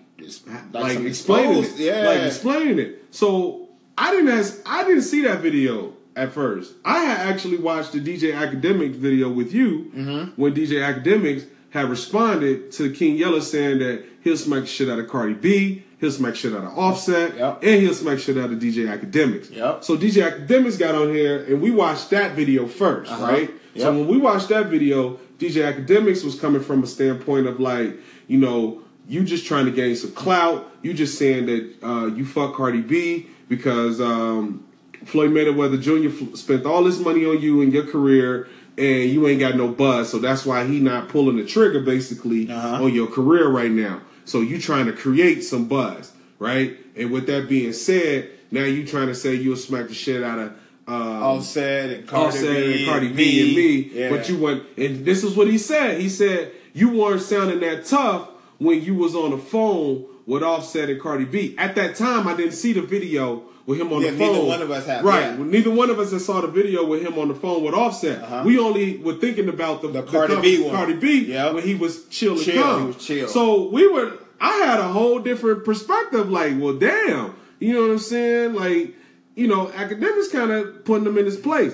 [SPEAKER 1] like,
[SPEAKER 2] some
[SPEAKER 1] explaining
[SPEAKER 2] exposed-
[SPEAKER 1] it,
[SPEAKER 2] yeah,
[SPEAKER 1] like explaining it. So I didn't ask, I didn't see that video at first. I had actually watched the DJ Akademiks video with you
[SPEAKER 2] Mm-hmm.
[SPEAKER 1] when DJ Akademiks had responded to King Yella saying that he'll smack the shit out of Cardi B, he'll smack shit out of Offset,
[SPEAKER 2] Yep.
[SPEAKER 1] and he'll smack shit out of DJ Akademiks.
[SPEAKER 2] Yep.
[SPEAKER 1] So DJ Akademiks got on here and we watched that video 1st
[SPEAKER 2] Uh-huh.
[SPEAKER 1] right? So when we watched that video, DJ Akademiks was coming from a standpoint of like, you know, you just trying to gain some clout. You just saying that uh, you fuck Cardi B because um, Floyd Mayweather Jr. f- spent all this money on you in your career and you ain't got no buzz. So that's why he not pulling the trigger basically
[SPEAKER 2] Uh-huh.
[SPEAKER 1] on your career right now. So you trying to create some buzz, right? And with that being said, now you trying to say you'll smack the shit out of um,
[SPEAKER 2] Offset and Cardi
[SPEAKER 1] Offset
[SPEAKER 2] B,
[SPEAKER 1] and Cardi B and me.
[SPEAKER 2] Yeah.
[SPEAKER 1] But you went, and this is what he said. He said you weren't sounding that tough when you was on the phone with Offset and Cardi B. At that time, I didn't see the video with him on
[SPEAKER 2] Yeah,
[SPEAKER 1] the
[SPEAKER 2] neither
[SPEAKER 1] phone.
[SPEAKER 2] one of us have,
[SPEAKER 1] Right.
[SPEAKER 2] yeah.
[SPEAKER 1] Neither one of us that saw the video with him on the phone with Offset.
[SPEAKER 2] Uh-huh.
[SPEAKER 1] We only were thinking about the,
[SPEAKER 2] The Cardi
[SPEAKER 1] com-
[SPEAKER 2] B one.
[SPEAKER 1] Cardi B
[SPEAKER 2] Yep.
[SPEAKER 1] when he was chill and
[SPEAKER 2] Chill, he was chill.
[SPEAKER 1] So we were. I had a whole different perspective. Like, well, damn. You know what I'm saying? Like, you know, Akademiks kind of putting him in his place.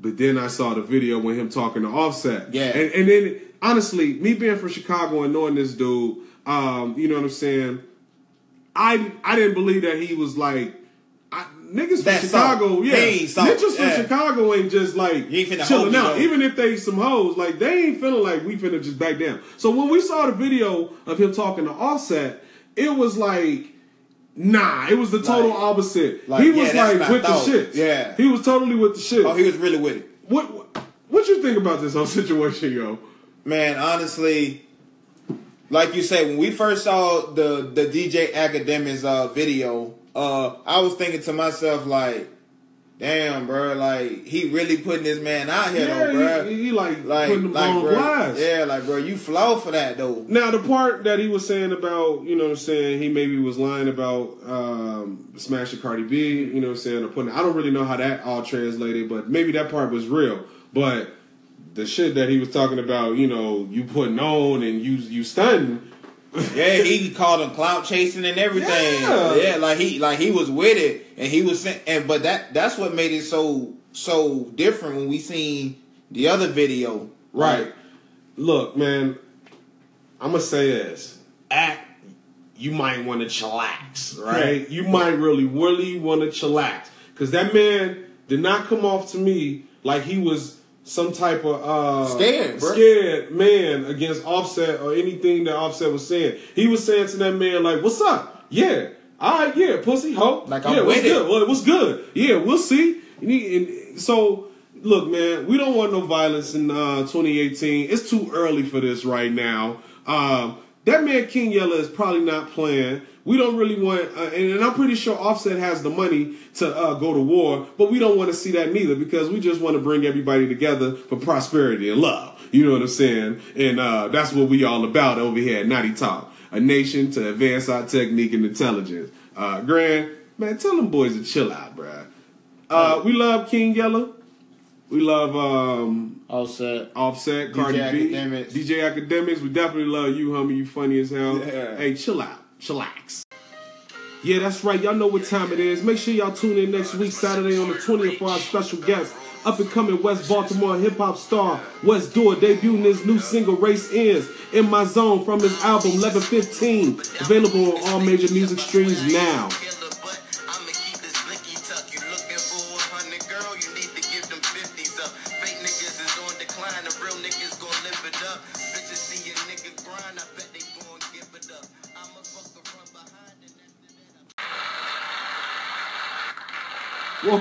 [SPEAKER 1] But then I saw the video with him talking to Offset.
[SPEAKER 2] Yeah.
[SPEAKER 1] And, and then, honestly, me being from Chicago and knowing this dude, um, you know what I'm saying? I I didn't believe that he was like. Niggas from Chicago, yeah. Niggas from
[SPEAKER 2] yeah.
[SPEAKER 1] Chicago ain't just like
[SPEAKER 2] You ain't finna
[SPEAKER 1] chilling out.
[SPEAKER 2] though.
[SPEAKER 1] Even if they some hoes, like they ain't feeling like we finna just back down. So when we saw the video of him talking to Offset, it was like, nah, it was the total
[SPEAKER 2] Like-
[SPEAKER 1] opposite.
[SPEAKER 2] like,
[SPEAKER 1] he was
[SPEAKER 2] that's
[SPEAKER 1] like with
[SPEAKER 2] thought.
[SPEAKER 1] the shit.
[SPEAKER 2] Yeah.
[SPEAKER 1] he was totally with the shit.
[SPEAKER 2] Oh, he was really with it.
[SPEAKER 1] what, what what you think about this whole situation, yo?
[SPEAKER 2] Man, honestly, like you said, when we first saw the the DJ Akademiks uh, video, uh, I was thinking to myself like, "Damn, bro, like he really putting this man out here, though, bro.
[SPEAKER 1] he, he like,
[SPEAKER 2] like,
[SPEAKER 1] putting them
[SPEAKER 2] like,
[SPEAKER 1] on
[SPEAKER 2] bro,
[SPEAKER 1] blast.
[SPEAKER 2] yeah, like, bro, you flow for that though.
[SPEAKER 1] Now the part that he was saying about, you know what I'm saying, he maybe was lying about um smashing Cardi B, you know what I'm saying, or putting I don't really know how that all translated, but maybe that part was real. But the shit that he was talking about, you know, you putting on and you you stunning.
[SPEAKER 2] Yeah, he called him clout chasing and everything.
[SPEAKER 1] Yeah.
[SPEAKER 2] Yeah. like he like he was with it, and he was and but that that's what made it so so different when we seen the other video.
[SPEAKER 1] Right. Look, man, I'm gonna say this. Act you might want to chillax, right? You might really, really want to chillax. Cause that man did not come off to me like he was some type of uh,
[SPEAKER 2] Scared, bro.
[SPEAKER 1] scared man against Offset or anything that Offset was saying. He was saying to that man like, "What's up? Yeah, all right, yeah, pussy, ho,
[SPEAKER 2] Like,
[SPEAKER 1] yeah,
[SPEAKER 2] I'm
[SPEAKER 1] what's
[SPEAKER 2] with it.
[SPEAKER 1] good? Well, what's good? Yeah, we'll see." And he- and so, look, man, we don't want no violence in uh, 2018. It's too early for this right now. Um, that man King Yella is probably not playing. We don't really want, uh, and, and I'm pretty sure Offset has the money to uh, go to war, but we don't want to see that neither because we just want to bring everybody together for prosperity and love. You know what I'm saying? And uh, that's what we all about over here at Naughty Talk, a nation to advance our technique and intelligence. Uh, Gran, man, tell them boys to chill out, bruh. Uh, we love King Yella. We love um,
[SPEAKER 2] All set.
[SPEAKER 1] Offset, Cardi
[SPEAKER 2] Akademiks.
[SPEAKER 1] B, DJ Akademiks. We definitely love you, homie. You funny as hell.
[SPEAKER 2] Yeah.
[SPEAKER 1] Hey, chill out, chillax. Yeah, that's right. Y'all know what time it is. Make sure y'all tune in next week, Saturday on the 20th for our special guest, up and coming West Baltimore hip hop star West Dour, debuting his new single "Race Ends" in my zone from his album 1115, available on all major music streams now.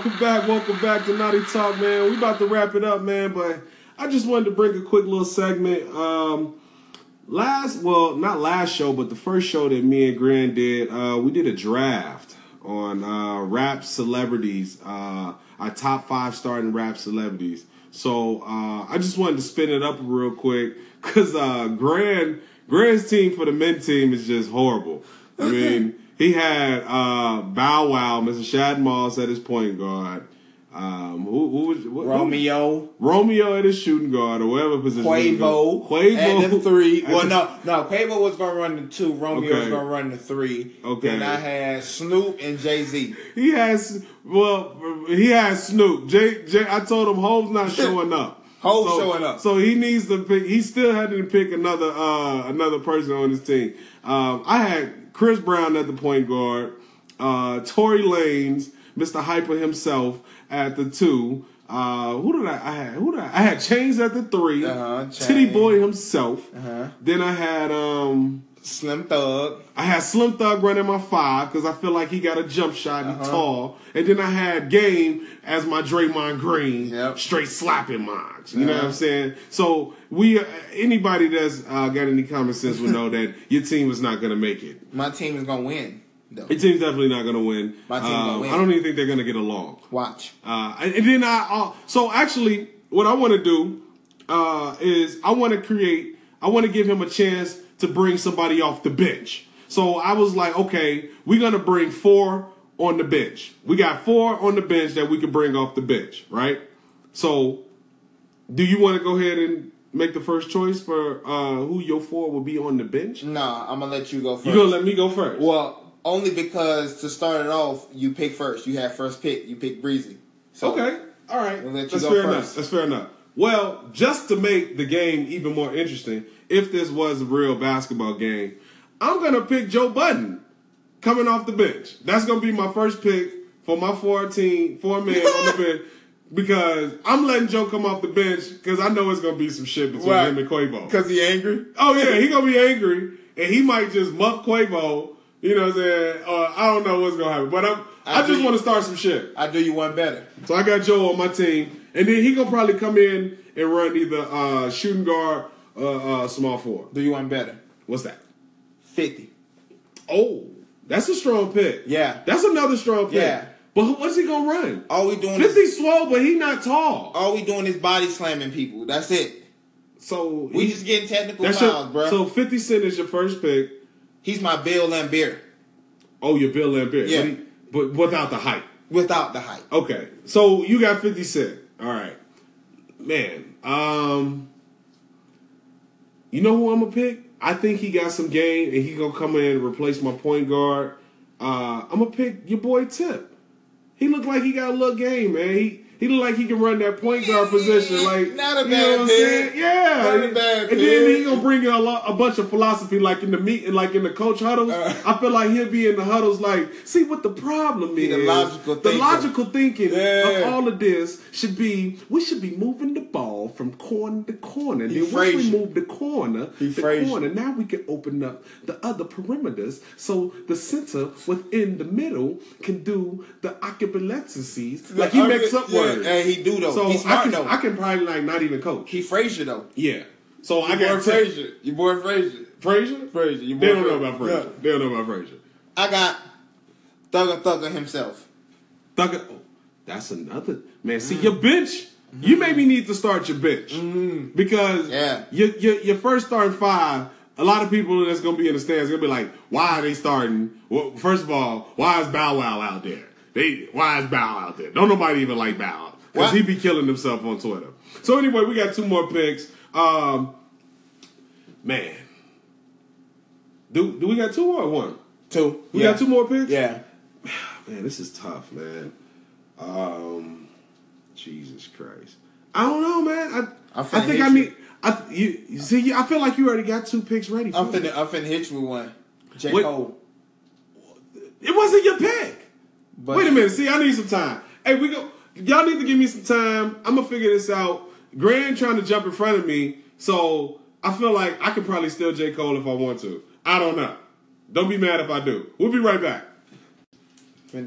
[SPEAKER 1] Welcome back, welcome back to Naughty Talk, man. We about to wrap it up, man, but I just wanted to bring a quick little segment. Um, last, well, not last show, but the first show that me and Gran did, uh, we did a draft on uh, rap celebrities, uh, our top five starting rap celebrities. So uh, I just wanted to spin it up real quick because uh, Gran, Gran's team for the men team is just horrible. I mean, he had uh, Bow Wow, Mr. Shad Moss at his point guard. Um, who, who was what,
[SPEAKER 2] Romeo,
[SPEAKER 1] Romeo at his shooting guard or whatever position.
[SPEAKER 2] Quavo,
[SPEAKER 1] Quavo
[SPEAKER 2] at the three. Well, no, no. Quavo was gonna run the two. Romeo was gonna run the three.
[SPEAKER 1] Okay.
[SPEAKER 2] Then I had Snoop and Jay Z.
[SPEAKER 1] He has well, he has Snoop. Jay, Jay, I told him Hov's not showing up.
[SPEAKER 2] Hov
[SPEAKER 1] so,
[SPEAKER 2] showing up.
[SPEAKER 1] So he needs to pick. He still had to pick another uh, another person on his team. Um, I had Chris Brown at the point guard, uh, Tory Lanez, Mr. Hyper himself at the two. Uh, who did I? I had who did I? I had Chainz at the 3
[SPEAKER 2] Uh-huh,
[SPEAKER 1] Titty Boy himself.
[SPEAKER 2] Uh-huh.
[SPEAKER 1] Then I had um.
[SPEAKER 2] Slim Thug.
[SPEAKER 1] I had Slim Thug running my five because I feel like he got a jump shot and tall. And then I had Game as my Draymond Green,
[SPEAKER 2] Yep.
[SPEAKER 1] straight slapping mines. You know what
[SPEAKER 2] Uh-huh.
[SPEAKER 1] I'm saying? So we, uh, anybody that's uh, got any common sense would know that your team is not going to make it.
[SPEAKER 2] My team is gonna win. Though.
[SPEAKER 1] Your team's definitely not going to win.
[SPEAKER 2] My team
[SPEAKER 1] Um,
[SPEAKER 2] win.
[SPEAKER 1] I don't even think they're going to get along.
[SPEAKER 2] Watch.
[SPEAKER 1] Uh, and, and then I, uh, so actually, what I want to do uh, is I want to create, I want to give him a chance to bring somebody off the bench. So I was like, okay, we're gonna bring four on the bench. We got four on the bench that we can bring off the bench, right? So, do you want to go ahead and make the first choice for uh, who your four will be on the bench?
[SPEAKER 2] Nah, I'm gonna let you go first.
[SPEAKER 1] You're gonna let me go first?
[SPEAKER 2] well, only because to start it off, you pick first. You have first pick. You pick Breezy. So
[SPEAKER 1] Okay. All right.
[SPEAKER 2] Let you
[SPEAKER 1] That's
[SPEAKER 2] go
[SPEAKER 1] fair
[SPEAKER 2] first.
[SPEAKER 1] enough. That's fair enough. Well, just to make the game even more interesting, if this was a real basketball game, I'm gonna pick Joe Budden coming off the bench. That's gonna be my first pick for my 14, four man on the bench. Because I'm letting Joe come off the bench because I know it's gonna be some shit between
[SPEAKER 2] Right.
[SPEAKER 1] him and Quavo.
[SPEAKER 2] Because he angry.
[SPEAKER 1] Oh yeah, he gonna be angry and he might just muff Quavo. You know what I'm saying? Uh, I don't know what's gonna happen, but I'm, I,
[SPEAKER 2] I
[SPEAKER 1] just want to start some shit.
[SPEAKER 2] I do you one better.
[SPEAKER 1] So I got Joe on my team, and then he gonna probably come in and run either uh, shooting guard, uh, uh, small forward.
[SPEAKER 2] Do you want better.
[SPEAKER 1] What's that?
[SPEAKER 2] Fifty.
[SPEAKER 1] Oh, that's a strong pick.
[SPEAKER 2] Yeah.
[SPEAKER 1] that's another strong pick.
[SPEAKER 2] Yeah.
[SPEAKER 1] but what's he gonna run?
[SPEAKER 2] All we doing is
[SPEAKER 1] Fifty swole, but he not tall.
[SPEAKER 2] all we doing is body slamming people. That's it.
[SPEAKER 1] So
[SPEAKER 2] We
[SPEAKER 1] he-
[SPEAKER 2] just getting technical fouls,
[SPEAKER 1] your,
[SPEAKER 2] bro.
[SPEAKER 1] So Fifty Cent is your first pick.
[SPEAKER 2] He's my Bill Laimbeer
[SPEAKER 1] Oh, you're Bill Laimbeer.
[SPEAKER 2] Yeah.
[SPEAKER 1] but, he- but without the height.
[SPEAKER 2] without the height.
[SPEAKER 1] Okay, so you got Fifty Cent. All right, man. Um, you know who I'm gonna pick? I think he got some game, and he gonna come in and replace my point guard. Uh, I'm gonna pick your boy Tip. He looked like he got a little game, man. He He look like he can run that point guard position. Like
[SPEAKER 2] Not a
[SPEAKER 1] you know what I'm saying? Yeah.
[SPEAKER 2] Not a bad
[SPEAKER 1] and then he gonna bring in a, lot, a bunch of philosophy, like in the meet, like in the coach huddles.
[SPEAKER 2] Uh.
[SPEAKER 1] I feel like he'll be in the huddles, like, see what the problem is.
[SPEAKER 2] the logical
[SPEAKER 1] The
[SPEAKER 2] thinker.
[SPEAKER 1] logical thinking
[SPEAKER 2] Yeah.
[SPEAKER 1] of all of this should be: we should be moving the ball from corner to corner.
[SPEAKER 2] He
[SPEAKER 1] then once we move the corner,
[SPEAKER 2] He
[SPEAKER 1] the corner, now we can open up the other perimeters, so the center within the middle can do the occupalencies. Like he makes up
[SPEAKER 2] yeah,
[SPEAKER 1] words.
[SPEAKER 2] And he do though.
[SPEAKER 1] So
[SPEAKER 2] He's
[SPEAKER 1] I can,
[SPEAKER 2] though.
[SPEAKER 1] I can probably like not even coach.
[SPEAKER 2] he Frazier though.
[SPEAKER 1] Yeah. So I
[SPEAKER 2] Your
[SPEAKER 1] got
[SPEAKER 2] boy
[SPEAKER 1] Frazier.
[SPEAKER 2] Your boy Frazier.
[SPEAKER 1] Frazier.
[SPEAKER 2] Frazier. Your
[SPEAKER 1] They
[SPEAKER 2] boy
[SPEAKER 1] don't know about Frazier.
[SPEAKER 2] Yeah.
[SPEAKER 1] They don't know about Frazier.
[SPEAKER 2] I got Thugger Thugger himself.
[SPEAKER 1] Thugger. Oh, that's another man. See mm. your bench. You mm. maybe need to start your bench mm. because
[SPEAKER 2] Yeah.
[SPEAKER 1] your, your your first starting five. A lot of people that's gonna be in the stands gonna be like, "Why are they starting?" Well, first of all, why is Bow Wow out there? They why is Bow out there? Don't nobody even like Bow because he be killing himself on Twitter. So anyway, we got two more picks. Um, man, do do we got two or one?
[SPEAKER 2] Two.
[SPEAKER 1] We
[SPEAKER 2] yeah.
[SPEAKER 1] got two more picks.
[SPEAKER 2] Yeah.
[SPEAKER 1] Man, this is tough, man. Um, Jesus Christ. I don't know, man. I
[SPEAKER 2] I'm
[SPEAKER 1] I think I need. I you, you see. I feel like you already got two picks ready. For
[SPEAKER 2] I'm
[SPEAKER 1] me.
[SPEAKER 2] I'm finna hit you with one. J. Cole.
[SPEAKER 1] It wasn't your pick.
[SPEAKER 2] But
[SPEAKER 1] Wait a minute. See, I need some time. Hey, we go. Y'all need to give me some time. I'm gonna figure this out. Gran trying to jump in front of me, so I feel like I could probably steal J Cole if I want to. I don't know. Don't be mad if I do. We'll be right back.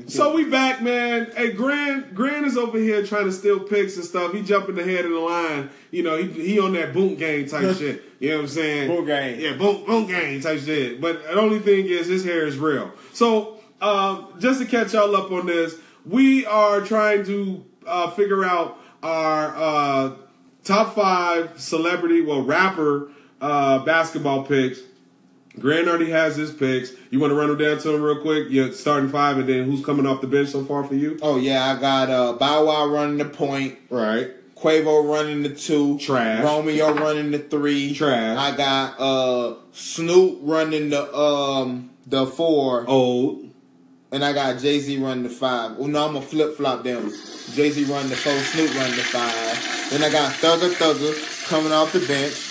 [SPEAKER 1] So we back, man. Hey, Gran, Gran is over here trying to steal picks and stuff. He jumping ahead of the line. You know, he, he on that Boonk Gang type shit. You know what I'm saying?
[SPEAKER 2] Boonk Gang.
[SPEAKER 1] Yeah, boom Boonk Gang type shit. But the only thing is, his hair is real. So um, just to catch y'all up on this, we are trying to uh, figure out our uh, top five celebrity, well, rapper uh, basketball picks. Grant already has his picks. You want to run them down to him real quick? You're starting five, and then who's coming off the bench so far for you?
[SPEAKER 2] Oh yeah, I got uh Bow Wow running the point.
[SPEAKER 1] Right.
[SPEAKER 2] Quavo running the two.
[SPEAKER 1] Trash.
[SPEAKER 2] Romeo running the three.
[SPEAKER 1] Trash.
[SPEAKER 2] I got uh Snoop running the um the four.
[SPEAKER 1] Old.
[SPEAKER 2] And I got Jay Z running the five. Well no, I'm gonna flip flop them. Jay Z running the four, Snoop running the five. Then I got Thugger Thugger coming off the bench.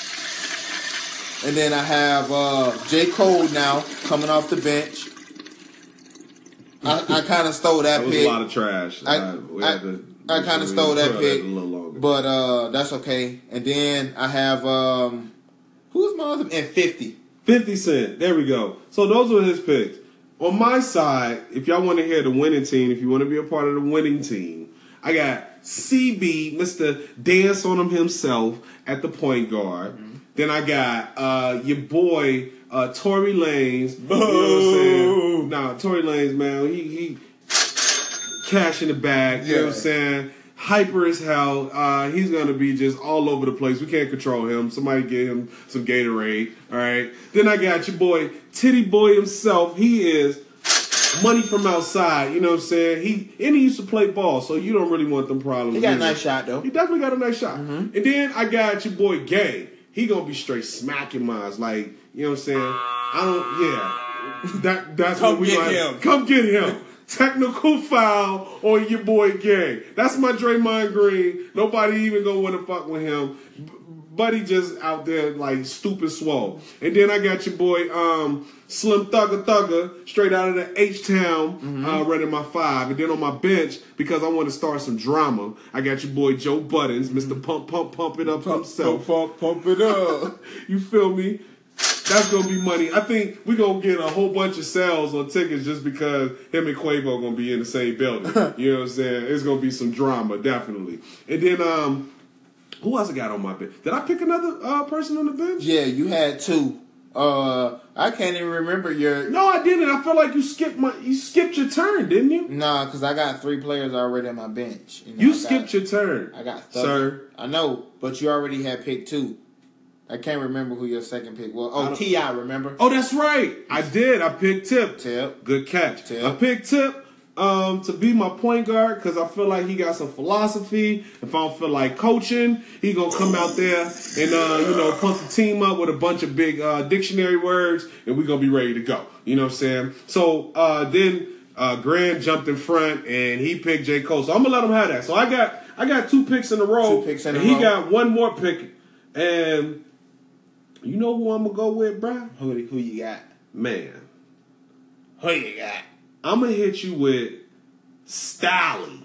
[SPEAKER 2] And then I have uh J. Cole now coming off the bench. I, I kind of stole that,
[SPEAKER 1] That was
[SPEAKER 2] pick.
[SPEAKER 1] a lot of trash.
[SPEAKER 2] I- I- I kind of stole that pick,
[SPEAKER 1] longer.
[SPEAKER 2] but uh, that's okay. And then I have um, who's my other and fifty.
[SPEAKER 1] 50 Cent. There we go. So those were his picks. On my side, if y'all want to hear the winning team, if you want to be a part of the winning team, I got CB, Mr. Dance on him himself at the point guard. Then I got uh, your boy uh, Tory Lanez. You know what I'm saying? Nah, Tory Lanez, man, he he cash in the bag. You know what I'm saying? Hyper as hell. Uh, he's gonna be just all over the place. We can't control him. Somebody get him some Gatorade. All right. Then I got your boy Titty Boy himself. He is money from outside. You know what I'm saying? He and he used to play ball, so you don't really want them problems.
[SPEAKER 2] He got a nice shot though.
[SPEAKER 1] He definitely got a nice shot.
[SPEAKER 2] Mm-hmm.
[SPEAKER 1] And then I got your boy Gay. He gonna be straight smacking mines. Like, you know what I'm saying? I don't yeah. That that's
[SPEAKER 2] Come
[SPEAKER 1] what we
[SPEAKER 2] get
[SPEAKER 1] like.
[SPEAKER 2] him.
[SPEAKER 1] Come get him. Technical foul on your boy Gay. That's my Draymond Green. Nobody even gonna want to fuck with him. Buddy just out there like stupid swole. And then I got your boy um, Slim Thugger Thugger straight out of the H Town
[SPEAKER 2] Mm-hmm.
[SPEAKER 1] uh, running my five. And then on my bench because I want to start some drama, I got your boy Joe Budden, Mr. Pump Pump Pump It Up himself.
[SPEAKER 2] pump, pump it up.
[SPEAKER 1] You feel me? That's gonna be money. I think we gonna get a whole bunch of sales on tickets just because him and Quavo gonna be in the same building. you know what I'm saying? It's gonna be some drama, definitely. And then um, who else I got on my bench? Did I pick another uh, person on the bench?
[SPEAKER 2] yeah, you had two. Uh, I can't even remember your.
[SPEAKER 1] No, I didn't. I feel like you skipped my you skipped your turn, didn't you?
[SPEAKER 2] Nah, because I got three players already on my bench. know,
[SPEAKER 1] You
[SPEAKER 2] I got-
[SPEAKER 1] skipped your turn.
[SPEAKER 2] I got
[SPEAKER 1] Sir.
[SPEAKER 2] I know, but you already had picked two. I can't remember who your second pick was. Oh, Ti, remember?
[SPEAKER 1] Oh, that's right. I did. I picked Tip.
[SPEAKER 2] Tip.
[SPEAKER 1] Good catch.
[SPEAKER 2] Tip.
[SPEAKER 1] I picked Tip um, to be my point guard because I feel like he got some philosophy. If I don't feel like coaching, he gonna come out there and uh, you know pump the team up with a bunch of big uh, dictionary words, and we gonna be ready to go. You know what I'm saying? So uh, then uh, Grant jumped in front and he picked J Cole. So I'm gonna let him have that. So I got I got two picks in a row,
[SPEAKER 2] Two picks in
[SPEAKER 1] and
[SPEAKER 2] a
[SPEAKER 1] he
[SPEAKER 2] row.
[SPEAKER 1] got one more pick. And you know who I'm gonna go with, bro?
[SPEAKER 2] Who who you got?
[SPEAKER 1] Man,
[SPEAKER 2] Who you got?
[SPEAKER 1] I'm gonna hit you with Stalley.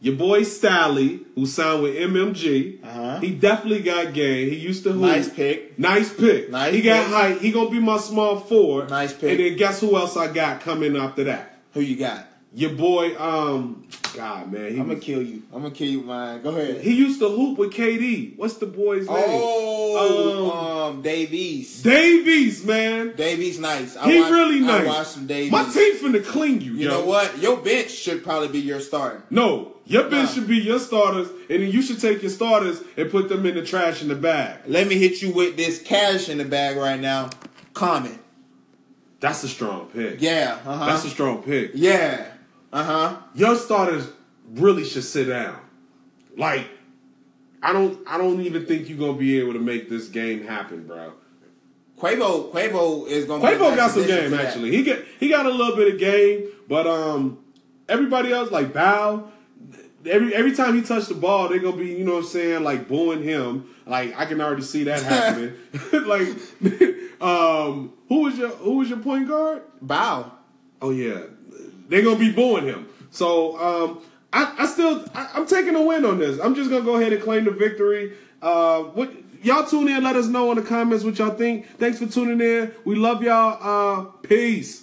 [SPEAKER 1] Your boy Stalley, who signed with MMG.
[SPEAKER 2] Uh-huh.
[SPEAKER 1] He definitely got game. He used to hoop.
[SPEAKER 2] Nice pick.
[SPEAKER 1] Nice pick.
[SPEAKER 2] Nice
[SPEAKER 1] he got
[SPEAKER 2] pick.
[SPEAKER 1] height. He gonna be my small four.
[SPEAKER 2] Nice pick.
[SPEAKER 1] And then guess who else I got coming after that?
[SPEAKER 2] Who you got?
[SPEAKER 1] Your boy, um, God man, he,
[SPEAKER 2] I'm gonna kill you. I'm gonna kill you, man. Go ahead.
[SPEAKER 1] he used to hoop with KD. What's the boy's name?
[SPEAKER 2] Oh, um, Dave East.
[SPEAKER 1] Davies, man.
[SPEAKER 2] Dave East, nice. I
[SPEAKER 1] He
[SPEAKER 2] watched-
[SPEAKER 1] really
[SPEAKER 2] I
[SPEAKER 1] nice.
[SPEAKER 2] watched some Dave East.
[SPEAKER 1] My team finna clean you.
[SPEAKER 2] You
[SPEAKER 1] yo.
[SPEAKER 2] know what? Your bench should probably be your starter.
[SPEAKER 1] No, your bench
[SPEAKER 2] Nah.
[SPEAKER 1] should be your starters, and then you should take your starters and put them in the trash in the bag.
[SPEAKER 2] Let me hit you with this cash in the bag right now. Comment.
[SPEAKER 1] That's a strong pick.
[SPEAKER 2] Yeah. Uh huh.
[SPEAKER 1] That's a strong pick.
[SPEAKER 2] yeah. Uh huh.
[SPEAKER 1] Your starters really should sit down. Like, I don't, I don't even think you're gonna be able to make this game happen, bro.
[SPEAKER 2] Quavo. Quavo is gonna.
[SPEAKER 1] Quavo got some game actually. He get, he got a little bit of game, but um, everybody else like Bow. Every every time he touched the ball, they're gonna be, you know what I'm saying, like booing him. Like I can already see that happening. like, um, who was your who was your point guard?
[SPEAKER 2] Bow.
[SPEAKER 1] Oh yeah, they're gonna be booing him. So um, I, I still I, I'm taking a win on this. I'm just gonna go ahead and claim the victory. Uh, what y'all tune in? Let us know in the comments what y'all think. Thanks for tuning in. We love y'all. Uh, peace.